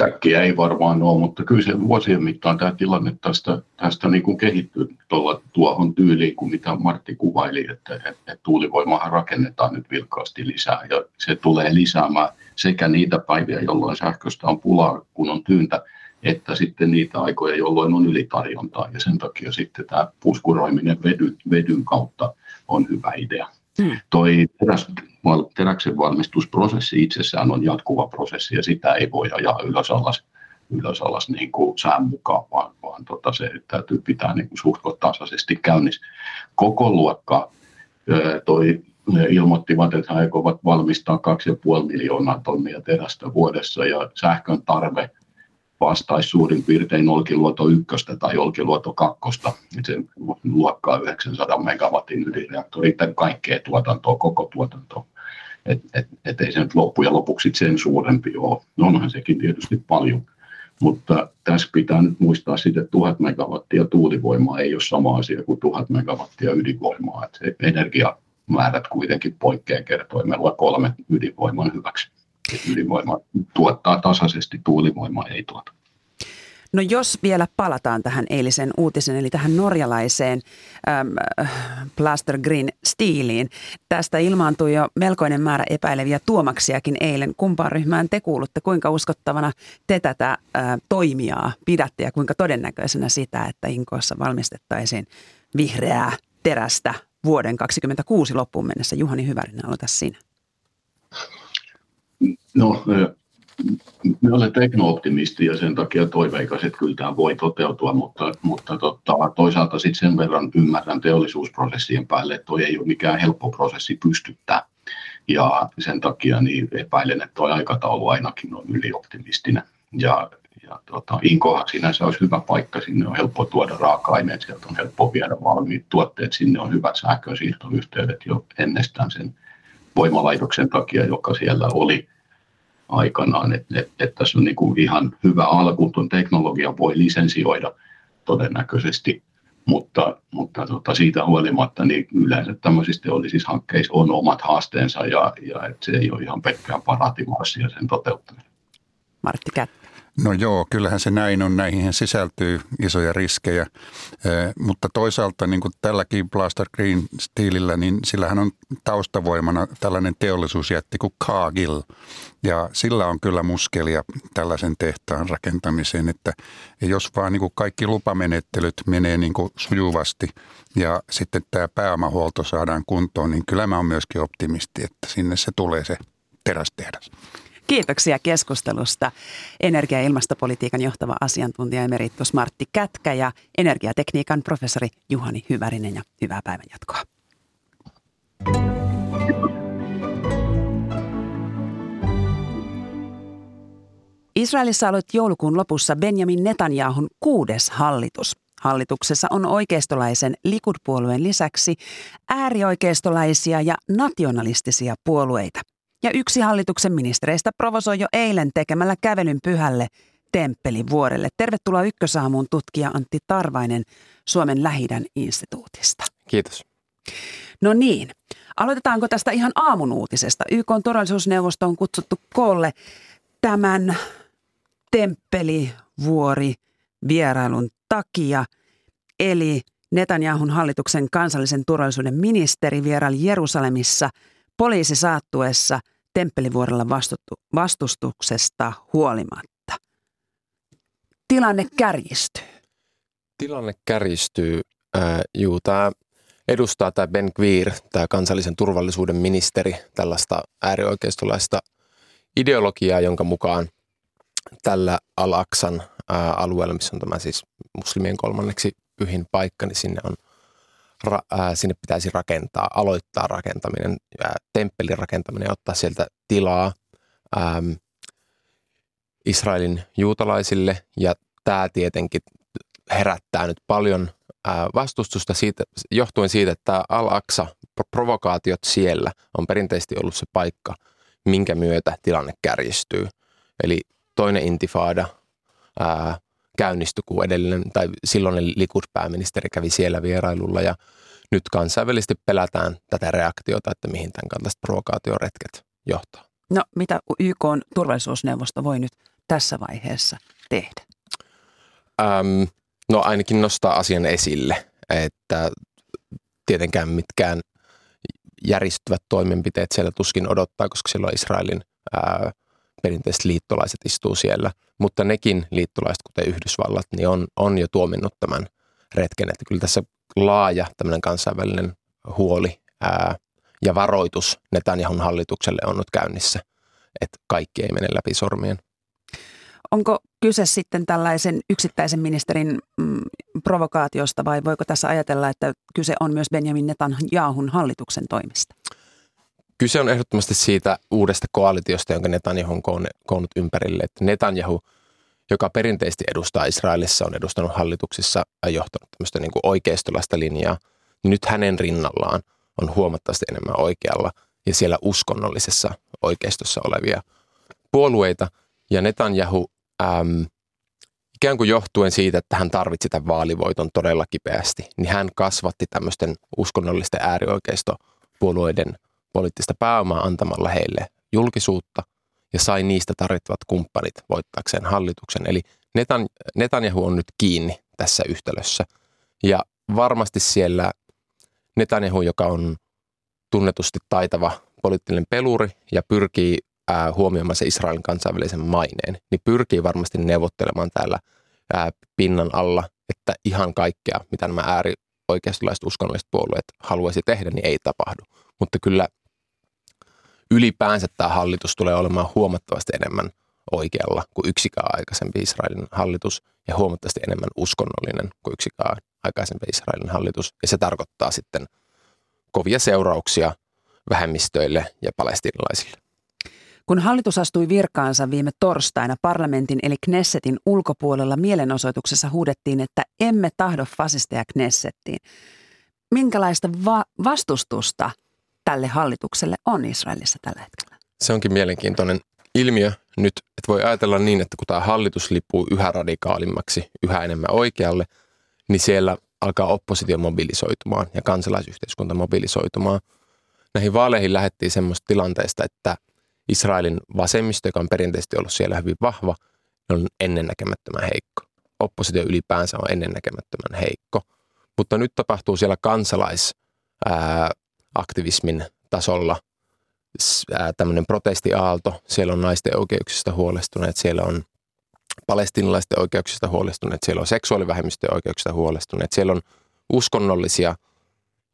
Yhtäkkiä ei varmaan ole, mutta kyllä se vuosien mittaan tämä tilanne tästä, tästä niin kuin kehittyy tuolla, tuohon tyyliin kuin mitä Martti kuvaili, että, että tuulivoimahan rakennetaan nyt vilkkaasti lisää ja se tulee lisäämään sekä niitä päiviä, jolloin sähköstä on pulaa, kun on tyyntä, että sitten niitä aikoja, jolloin on ylitarjontaa ja sen takia sitten tämä puskuroiminen vedyn, vedyn kautta on hyvä idea. Hmm. Toi teräs, teräksen valmistusprosessi itsessään on jatkuva prosessi ja sitä ei voi ajaa ylös alas, ylös alas niin kuin sään mukaan, vaan, vaan tota, se täytyy pitää niin kuin suht tasaisesti käynnissä. Koko luokka toi ilmoittivat, että he aikovat valmistaa 2,5 miljoonaa tonnia terästä vuodessa ja sähkön tarve vastaisi suurin piirtein Olkiluoto 1 tai Olkiluoto 2, se luokkaa 900 megawatin ydinreaktori, kaikkea tuotantoa, koko tuotantoa. Et, et, et ei se nyt loppujen lopuksi sen suurempi ole. No onhan sekin tietysti paljon. Mutta tässä pitää nyt muistaa sitten, että 1000 megawattia tuulivoimaa ei ole sama asia kuin 1000 megawattia ydinvoimaa. Et se energiamäärät kuitenkin poikkeaa kertoimella kolme ydinvoiman hyväksi ydinvoima tuottaa tasaisesti, tuulivoima ei tuota. No jos vielä palataan tähän eilisen uutisen, eli tähän norjalaiseen äm, Plaster Green Steeliin. Tästä ilmaantui jo melkoinen määrä epäileviä tuomaksiakin eilen. Kumpaan ryhmään te kuulutte? Kuinka uskottavana te tätä ä, toimijaa pidätte ja kuinka todennäköisenä sitä, että Inkoossa valmistettaisiin vihreää terästä vuoden 2026 loppuun mennessä? Juhani Hyvärinen, aloita sinä. No, me olen teknooptimisti ja sen takia toiveikas, että kyllä tämä voi toteutua, mutta, mutta totta, toisaalta sitten sen verran ymmärrän teollisuusprosessien päälle, että toi ei ole mikään helppo prosessi pystyttää. Ja sen takia niin epäilen, että tuo aikataulu ainakin on ylioptimistinen. Ja, ja tota, Inkohan sinänsä olisi hyvä paikka, sinne on helppo tuoda raaka-aineet, sieltä on helppo viedä valmiit tuotteet, sinne on hyvät sähkösiirtoyhteydet jo ennestään sen voimalaitoksen takia, joka siellä oli aikanaan, että et, et tässä on niin kuin ihan hyvä alku, tuon teknologia voi lisensioida todennäköisesti, mutta, mutta tota, siitä huolimatta niin yleensä tämmöisissä teollisissa hankkeissa on omat haasteensa ja, ja et se ei ole ihan pelkkää paratimarssia sen toteuttaminen. Martti Kättä. No joo, kyllähän se näin on. Näihin sisältyy isoja riskejä, mutta toisaalta niin kuin tälläkin Blaster Green Steelillä, niin sillähän on taustavoimana tällainen teollisuusjätti kuin Cargill. Ja sillä on kyllä muskelia tällaisen tehtaan rakentamiseen, että jos vaan niin kuin kaikki lupamenettelyt menee niin kuin sujuvasti ja sitten tämä pääomahuolto saadaan kuntoon, niin kyllä mä oon myöskin optimisti, että sinne se tulee se terästehdas. Kiitoksia keskustelusta. Energia- ja ilmastopolitiikan johtava asiantuntija emeritus Martti Kätkä ja energiatekniikan professori Juhani Hyvärinen ja hyvää päivänjatkoa. Israelissa aloitti joulukuun lopussa Benjamin Netanyahun kuudes hallitus. Hallituksessa on oikeistolaisen Likud-puolueen lisäksi äärioikeistolaisia ja nationalistisia puolueita – ja yksi hallituksen ministereistä provosoi jo eilen tekemällä kävelyn pyhälle Temppelivuorelle. Tervetuloa Ykkösaamuun tutkija Antti Tarvainen Suomen lähidän instituutista. Kiitos. No niin, aloitetaanko tästä ihan aamun uutisesta? YK on turvallisuusneuvosto on kutsuttu koolle tämän Temppelivuori vierailun takia. Eli Netanyahun hallituksen kansallisen turvallisuuden ministeri vieraili Jerusalemissa – poliisi saattuessa Temppelivuorella vastustuksesta huolimatta. Tilanne kärjistyy. Tilanne kärjistyy. Äh, juu, tämä edustaa tämä Ben Gvir, tämä kansallisen turvallisuuden ministeri, tällaista äärioikeistolaista ideologiaa, jonka mukaan tällä Al-Aqsan alueella, missä on tämä siis muslimien kolmanneksi pyhin paikka, niin sinne on ra, ää, sinne pitäisi rakentaa, aloittaa rakentaminen, ää, temppelin rakentaminen ottaa sieltä tilaa ää, Israelin juutalaisille. Ja tämä tietenkin herättää nyt paljon ää, vastustusta siitä, johtuen siitä, että Al-Aqsa, provokaatiot siellä on perinteisesti ollut se paikka, minkä myötä tilanne kärjistyy. Eli toinen intifada, ää, käynnistyi, kun edellinen tai silloinen Likud-pääministeri kävi siellä vierailulla ja nyt kansainvälisesti pelätään tätä reaktiota, että mihin tämän kaltaiset provokaatioretket johtaa. No mitä YK on turvallisuusneuvosto voi nyt tässä vaiheessa tehdä? Öm, no ainakin nostaa asian esille, että tietenkään mitkään järjestyvät toimenpiteet siellä tuskin odottaa, koska silloin Israelin ää, perinteiset liittolaiset istuu siellä, mutta nekin liittolaiset, kuten Yhdysvallat, niin on, on jo tuominnut tämän retken, että kyllä tässä laaja tämmöinen kansainvälinen huoli ää, ja varoitus Netanyahun hallitukselle on nyt käynnissä, että kaikki ei mene läpi sormien. Onko kyse sitten tällaisen yksittäisen ministerin mm, provokaatiosta vai voiko tässä ajatella, että kyse on myös Benjamin Netanyahun hallituksen toimista? Kyse on ehdottomasti siitä uudesta koalitiosta, jonka Netanyahu on koonnut ympärille. Että Netanyahu, joka perinteisesti edustaa Israelissa, on edustanut hallituksissa ja johtanut tämmöistä niin kuin oikeistolaista linjaa, niin nyt hänen rinnallaan on huomattavasti enemmän oikealla ja siellä uskonnollisessa oikeistossa olevia puolueita. Ja Netanyahu äm, ikään kuin johtuen siitä, että hän tarvitsi tämän vaalivoiton todella kipeästi, niin hän kasvatti tämmöisten uskonnollisten äärioikeistopuolueiden poliittista pääomaa antamalla heille julkisuutta ja sai niistä tarvittavat kumppanit voittaakseen hallituksen. Eli Netan, Netanyahu on nyt kiinni tässä yhtälössä. Ja varmasti siellä Netanyahu, joka on tunnetusti taitava poliittinen peluri ja pyrkii ää, huomioimaan se Israelin kansainvälisen maineen, niin pyrkii varmasti neuvottelemaan täällä ää, pinnan alla, että ihan kaikkea, mitä nämä äärioikeistolaiset uskonnolliset puolueet haluaisi tehdä, niin ei tapahdu. Mutta kyllä ylipäänsä tämä hallitus tulee olemaan huomattavasti enemmän oikealla kuin yksikään aikaisempi Israelin hallitus ja huomattavasti enemmän uskonnollinen kuin yksikään aikaisempi Israelin hallitus. Ja se tarkoittaa sitten kovia seurauksia vähemmistöille ja palestinalaisille. Kun hallitus astui virkaansa viime torstaina parlamentin eli Knessetin ulkopuolella mielenosoituksessa huudettiin, että emme tahdo fasisteja Knessettiin. Minkälaista va- vastustusta tälle hallitukselle on Israelissa tällä hetkellä? Se onkin mielenkiintoinen ilmiö nyt, että voi ajatella niin, että kun tämä hallitus lipuu yhä radikaalimmaksi, yhä enemmän oikealle, niin siellä alkaa oppositio mobilisoitumaan ja kansalaisyhteiskunta mobilisoitumaan. Näihin vaaleihin lähdettiin semmoista tilanteesta, että Israelin vasemmisto, joka on perinteisesti ollut siellä hyvin vahva, on ennennäkemättömän heikko. Oppositio ylipäänsä on ennennäkemättömän heikko. Mutta nyt tapahtuu siellä kansalaisaktivismin tasolla tämmöinen protestiaalto. Siellä on naisten oikeuksista huolestuneet, siellä on palestinalaisten oikeuksista huolestuneet, siellä on seksuaalivähemmistöjen oikeuksista huolestuneet, siellä on uskonnollisia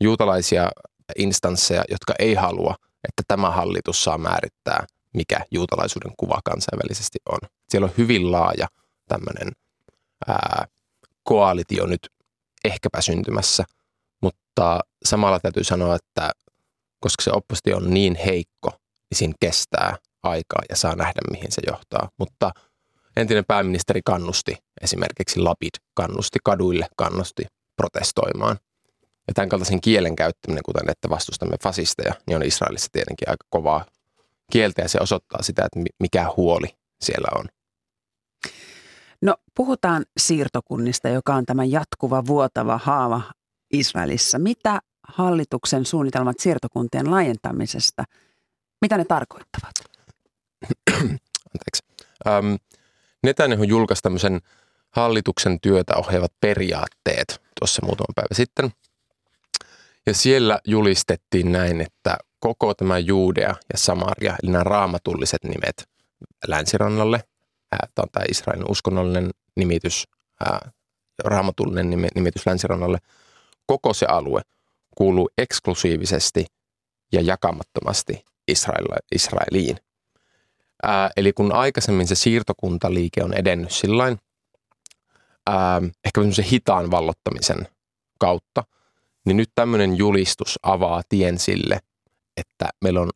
juutalaisia instansseja, jotka ei halua, että tämä hallitus saa määrittää, mikä juutalaisuuden kuva kansainvälisesti on. Siellä on hyvin laaja tämmöinen ää, koalitio nyt ehkäpä syntymässä, mutta samalla täytyy sanoa, että koska se oppositio on niin heikko, niin siinä kestää aikaa ja saa nähdä, mihin se johtaa. Mutta entinen pääministeri kannusti, esimerkiksi Lapid kannusti kaduille, kannusti protestoimaan. Ja tämän kaltaisen kielen käyttäminen, kuten että vastustamme fasisteja, niin on Israelissa tietenkin aika kovaa kieltä ja se osoittaa sitä, että mikä huoli siellä on. No puhutaan siirtokunnista, joka on tämä jatkuva vuotava haava Israelissa. Mitä hallituksen suunnitelmat siirtokuntien laajentamisesta, mitä ne tarkoittavat? (clears throat) Anteeksi. Um, Netanyahu julkaisi tämmöisen hallituksen työtä ohjaavat periaatteet tuossa muutama päivä sitten. Ja siellä julistettiin näin, että koko tämä Juudea ja Samaria, eli nämä raamatulliset nimet länsirannalle, tämä on tämä Israelin uskonnollinen nimitys, raamatullinen nimitys länsirannalle, koko se alue kuuluu eksklusiivisesti ja jakamattomasti Israeliin. Ää, eli kun aikaisemmin se siirtokuntaliike on edennyt sillain, ää, ehkä semmoisen hitaan vallottamisen kautta, niin nyt tämmöinen julistus avaa tien sille, että meillä on,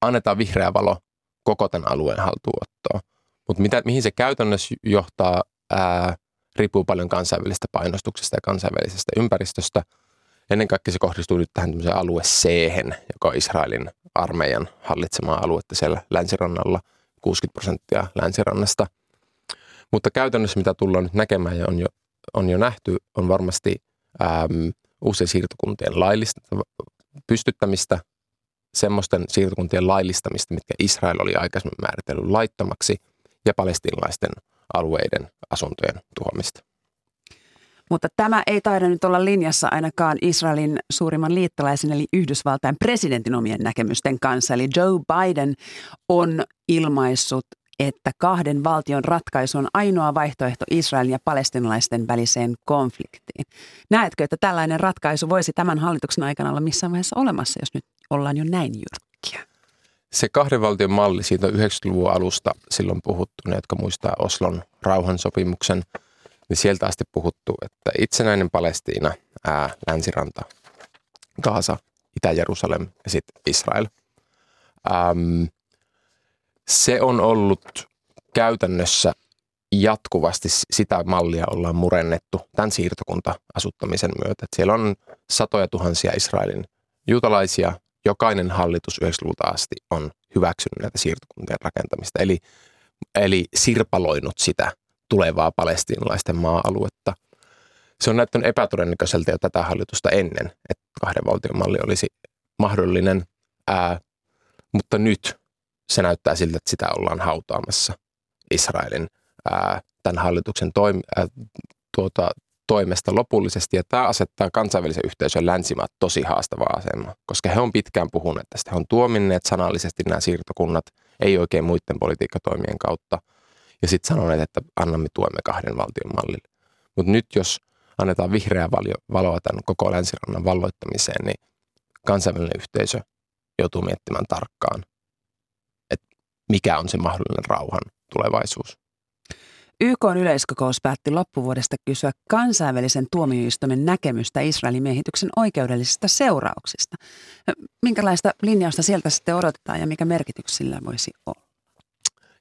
annetaan vihreä valo koko tämän alueen haltuunottoa. Mutta mihin se käytännössä johtaa, ää, riippuu paljon kansainvälisestä painostuksesta ja kansainvälisestä ympäristöstä. Ennen kaikkea se kohdistuu nyt tähän alue c joka on Israelin armeijan hallitsemaa aluetta siellä länsirannalla, 60 prosenttia länsirannasta. Mutta käytännössä mitä tullaan nyt näkemään ja on jo, on jo nähty, on varmasti äm, uusien siirtokuntien laillista, pystyttämistä, semmoisten siirtokuntien laillistamista, mitkä Israel oli aikaisemmin määritellyt laittomaksi, ja palestinalaisten alueiden asuntojen tuomista. Mutta tämä ei taida nyt olla linjassa ainakaan Israelin suurimman liittolaisen eli Yhdysvaltain presidentin omien näkemysten kanssa. Eli Joe Biden on ilmaissut, että kahden valtion ratkaisu on ainoa vaihtoehto Israelin ja palestinalaisten väliseen konfliktiin. Näetkö, että tällainen ratkaisu voisi tämän hallituksen aikana olla missään vaiheessa olemassa, jos nyt ollaan jo näin jyrkkiä? Se kahden valtion malli siitä 90-luvun alusta silloin puhuttu, ne jotka muistaa Oslon rauhansopimuksen – niin sieltä asti puhuttu, että itsenäinen Palestiina, ää, länsiranta, Gaasa, Itä-Jerusalem ja sitten Israel. Ähm, se on ollut käytännössä jatkuvasti sitä mallia ollaan murennettu tämän siirtokunta-asuttamisen myötä. Että siellä on satoja tuhansia Israelin juutalaisia. Jokainen hallitus 90-luvulta asti on hyväksynyt näitä siirtokuntien rakentamista, eli, eli sirpaloinut sitä tulevaa palestiinalaisten maa-aluetta. Se on näyttänyt epätodennäköiseltä jo tätä hallitusta ennen, että kahden valtion malli olisi mahdollinen, ää, mutta nyt se näyttää siltä, että sitä ollaan hautaamassa Israelin ää, tämän hallituksen toim, ää, tuota, toimesta lopullisesti. Ja tämä asettaa kansainvälisen yhteisön länsimaat tosi haastavaa asemaa, koska he on pitkään puhuneet tästä. He on tuominneet sanallisesti nämä siirtokunnat, ei oikein muiden politiikkatoimien kautta. Ja sitten sanoneet, että annamme tuemme kahden valtion mallille. Mutta nyt jos annetaan vihreää valoa tämän koko länsirannan valloittamiseen, niin kansainvälinen yhteisö joutuu miettimään tarkkaan, että mikä on se mahdollinen rauhan tulevaisuus. YK yleiskokous päätti loppuvuodesta kysyä kansainvälisen tuomioistuimen näkemystä Israelin miehityksen oikeudellisista seurauksista. Minkälaista linjausta sieltä sitten odotetaan ja mikä merkitys sillä voisi olla?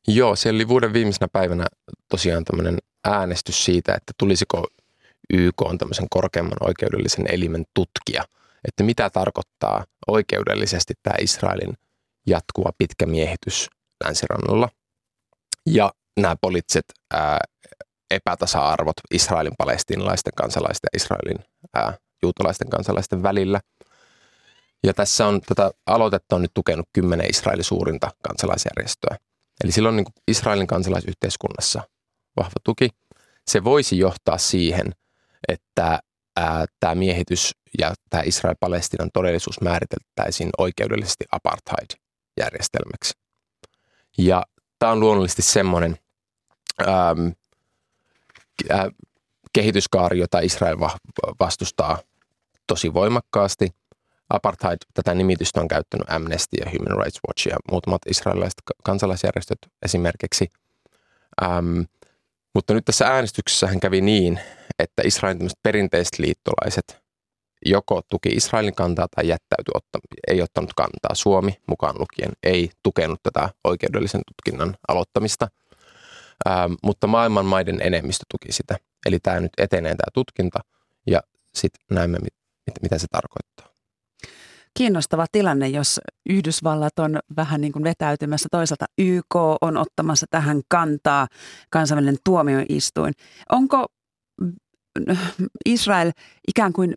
Joo, se oli vuoden viimeisenä päivänä tosiaan tämmöinen äänestys siitä, että tulisiko YK on tämmöisen korkeamman oikeudellisen elimen tutkia, että mitä tarkoittaa oikeudellisesti tämä Israelin jatkuva pitkä miehitys länsirannalla. Ja nämä poliittiset ää, epätasa-arvot Israelin palestiinalaisten kansalaisten ja Israelin ää, juutalaisten kansalaisten välillä. Ja tässä on tätä aloitetta on nyt tukenut kymmenen Israelin suurinta kansalaisjärjestöä. Eli silloin niin Israelin kansalaisyhteiskunnassa vahva tuki. Se voisi johtaa siihen, että tämä miehitys ja tämä Israel-Palestinan todellisuus määriteltäisiin oikeudellisesti apartheid-järjestelmäksi. Ja tämä on luonnollisesti semmoinen ähm, äh, kehityskaari, jota Israel vastustaa tosi voimakkaasti. Apartheid, tätä nimitystä on käyttänyt Amnesty ja Human Rights Watch ja muutamat israelilaiset kansalaisjärjestöt esimerkiksi. Ähm, mutta nyt tässä äänestyksessä hän kävi niin, että Israelin perinteiset liittolaiset joko tuki Israelin kantaa tai jättäytyi, otta, ei ottanut kantaa. Suomi mukaan lukien ei tukenut tätä oikeudellisen tutkinnan aloittamista, ähm, mutta maailman maiden enemmistö tuki sitä. Eli tämä nyt etenee tämä tutkinta ja sitten näemme, mit, mit, mitä se tarkoittaa. Kiinnostava tilanne, jos Yhdysvallat on vähän niin kuin vetäytymässä. Toisaalta YK on ottamassa tähän kantaa, kansainvälinen tuomioistuin. Onko Israel ikään kuin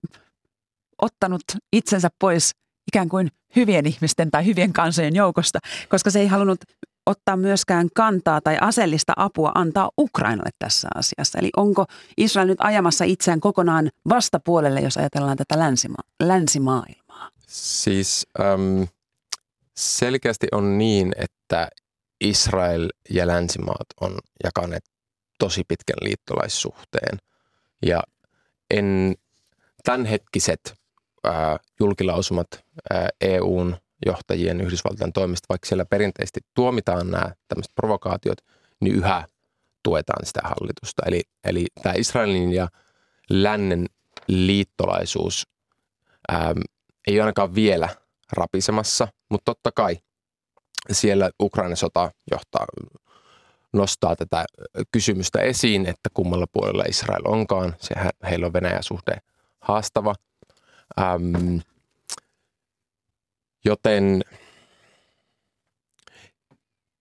ottanut itsensä pois ikään kuin hyvien ihmisten tai hyvien kansojen joukosta, koska se ei halunnut ottaa myöskään kantaa tai aseellista apua antaa Ukrainalle tässä asiassa. Eli onko Israel nyt ajamassa itseään kokonaan vastapuolelle, jos ajatellaan tätä länsima- länsimaailmaa? Siis äm, selkeästi on niin, että Israel ja länsimaat on jakaneet tosi pitkän liittolaissuhteen. Ja en tämänhetkiset ää, julkilausumat ää, EUn johtajien Yhdysvaltain toimesta, vaikka siellä perinteisesti tuomitaan nämä tämmöiset provokaatiot, niin yhä tuetaan sitä hallitusta. Eli, eli tämä Israelin ja lännen liittolaisuus ää, ei ole ainakaan vielä rapisemassa, mutta totta kai siellä Ukrainan sota johtaa, nostaa tätä kysymystä esiin, että kummalla puolella Israel onkaan. Sehän heillä on Venäjä suhde haastava – Ähm, joten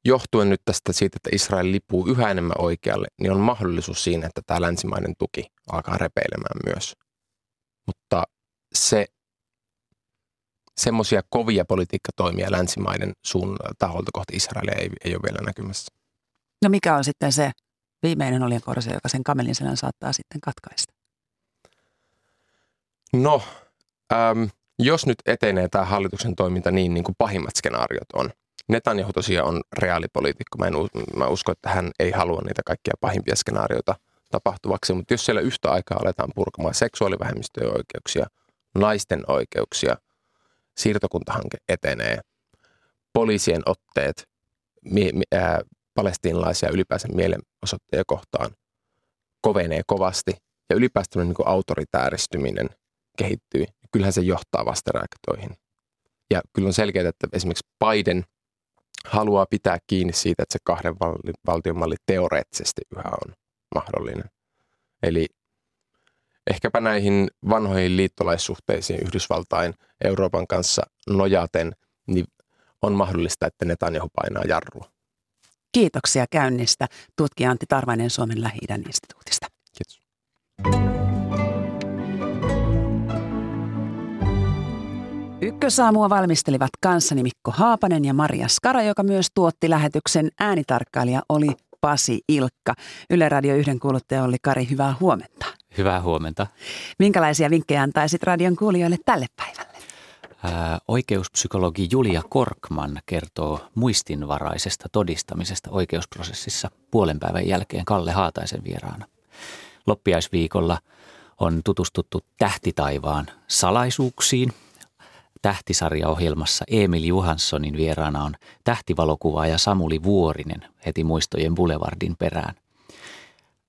johtuen nyt tästä siitä, että Israel lipuu yhä enemmän oikealle, niin on mahdollisuus siinä, että tämä länsimainen tuki alkaa repeilemään myös. Mutta se semmoisia kovia politiikkatoimia länsimaiden suun taholta kohti Israelia ei, ei ole vielä näkymässä. No mikä on sitten se viimeinen oljenkorsi, joka sen kamelin selän saattaa sitten katkaista? No, Ähm, jos nyt etenee tämä hallituksen toiminta niin, niin kuin pahimmat skenaariot on, Netanyahu tosiaan on reaalipoliitikko. Mä, en, mä usko, että hän ei halua niitä kaikkia pahimpia skenaarioita tapahtuvaksi, mutta jos siellä yhtä aikaa aletaan purkamaan seksuaalivähemmistöjen oikeuksia, naisten oikeuksia, siirtokuntahanke etenee, poliisien otteet mi, mi, ää, palestiinalaisia ylipäänsä mielenosoittajia kohtaan kovenee kovasti ja ylipäänsä niin kuin autoritääristyminen kehittyy kyllähän se johtaa vastareaktioihin. Ja kyllä on selkeää, että esimerkiksi Biden haluaa pitää kiinni siitä, että se kahden valtion malli teoreettisesti yhä on mahdollinen. Eli ehkäpä näihin vanhoihin liittolaissuhteisiin Yhdysvaltain Euroopan kanssa nojaten, niin on mahdollista, että Netanyahu painaa jarrua. Kiitoksia käynnistä tutkija Antti Tarvainen Suomen lähi instituutista. Kiitos. Ykkösaamua valmistelivat kanssani Mikko Haapanen ja Maria Skara, joka myös tuotti lähetyksen äänitarkkailija oli Pasi Ilkka. Yle Radio yhden kuuluttaja Olli Kari, hyvää huomenta. Hyvää huomenta. Minkälaisia vinkkejä antaisit radion kuulijoille tälle päivälle? Ää, oikeuspsykologi Julia Korkman kertoo muistinvaraisesta todistamisesta oikeusprosessissa puolen päivän jälkeen Kalle Haataisen vieraana. Loppiaisviikolla on tutustuttu Tähtitaivaan salaisuuksiin. Tähtisarjaohjelmassa Emil Johanssonin vieraana on tähtivalokuvaaja Samuli Vuorinen heti muistojen Boulevardin perään.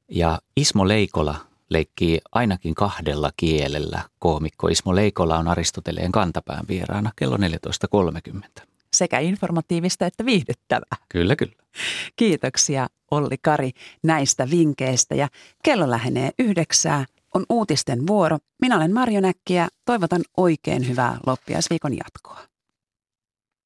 Ja Ismo Leikola leikkii ainakin kahdella kielellä. Koomikko Ismo Leikola on Aristoteleen kantapään vieraana kello 14.30. Sekä informatiivista että viihdyttävää. Kyllä, kyllä. Kiitoksia Olli Kari näistä vinkkeistä ja kello lähenee yhdeksää. On uutisten vuoro. Minä olen Marjo Näkkiä. Toivotan oikein hyvää loppiaisviikon jatkoa.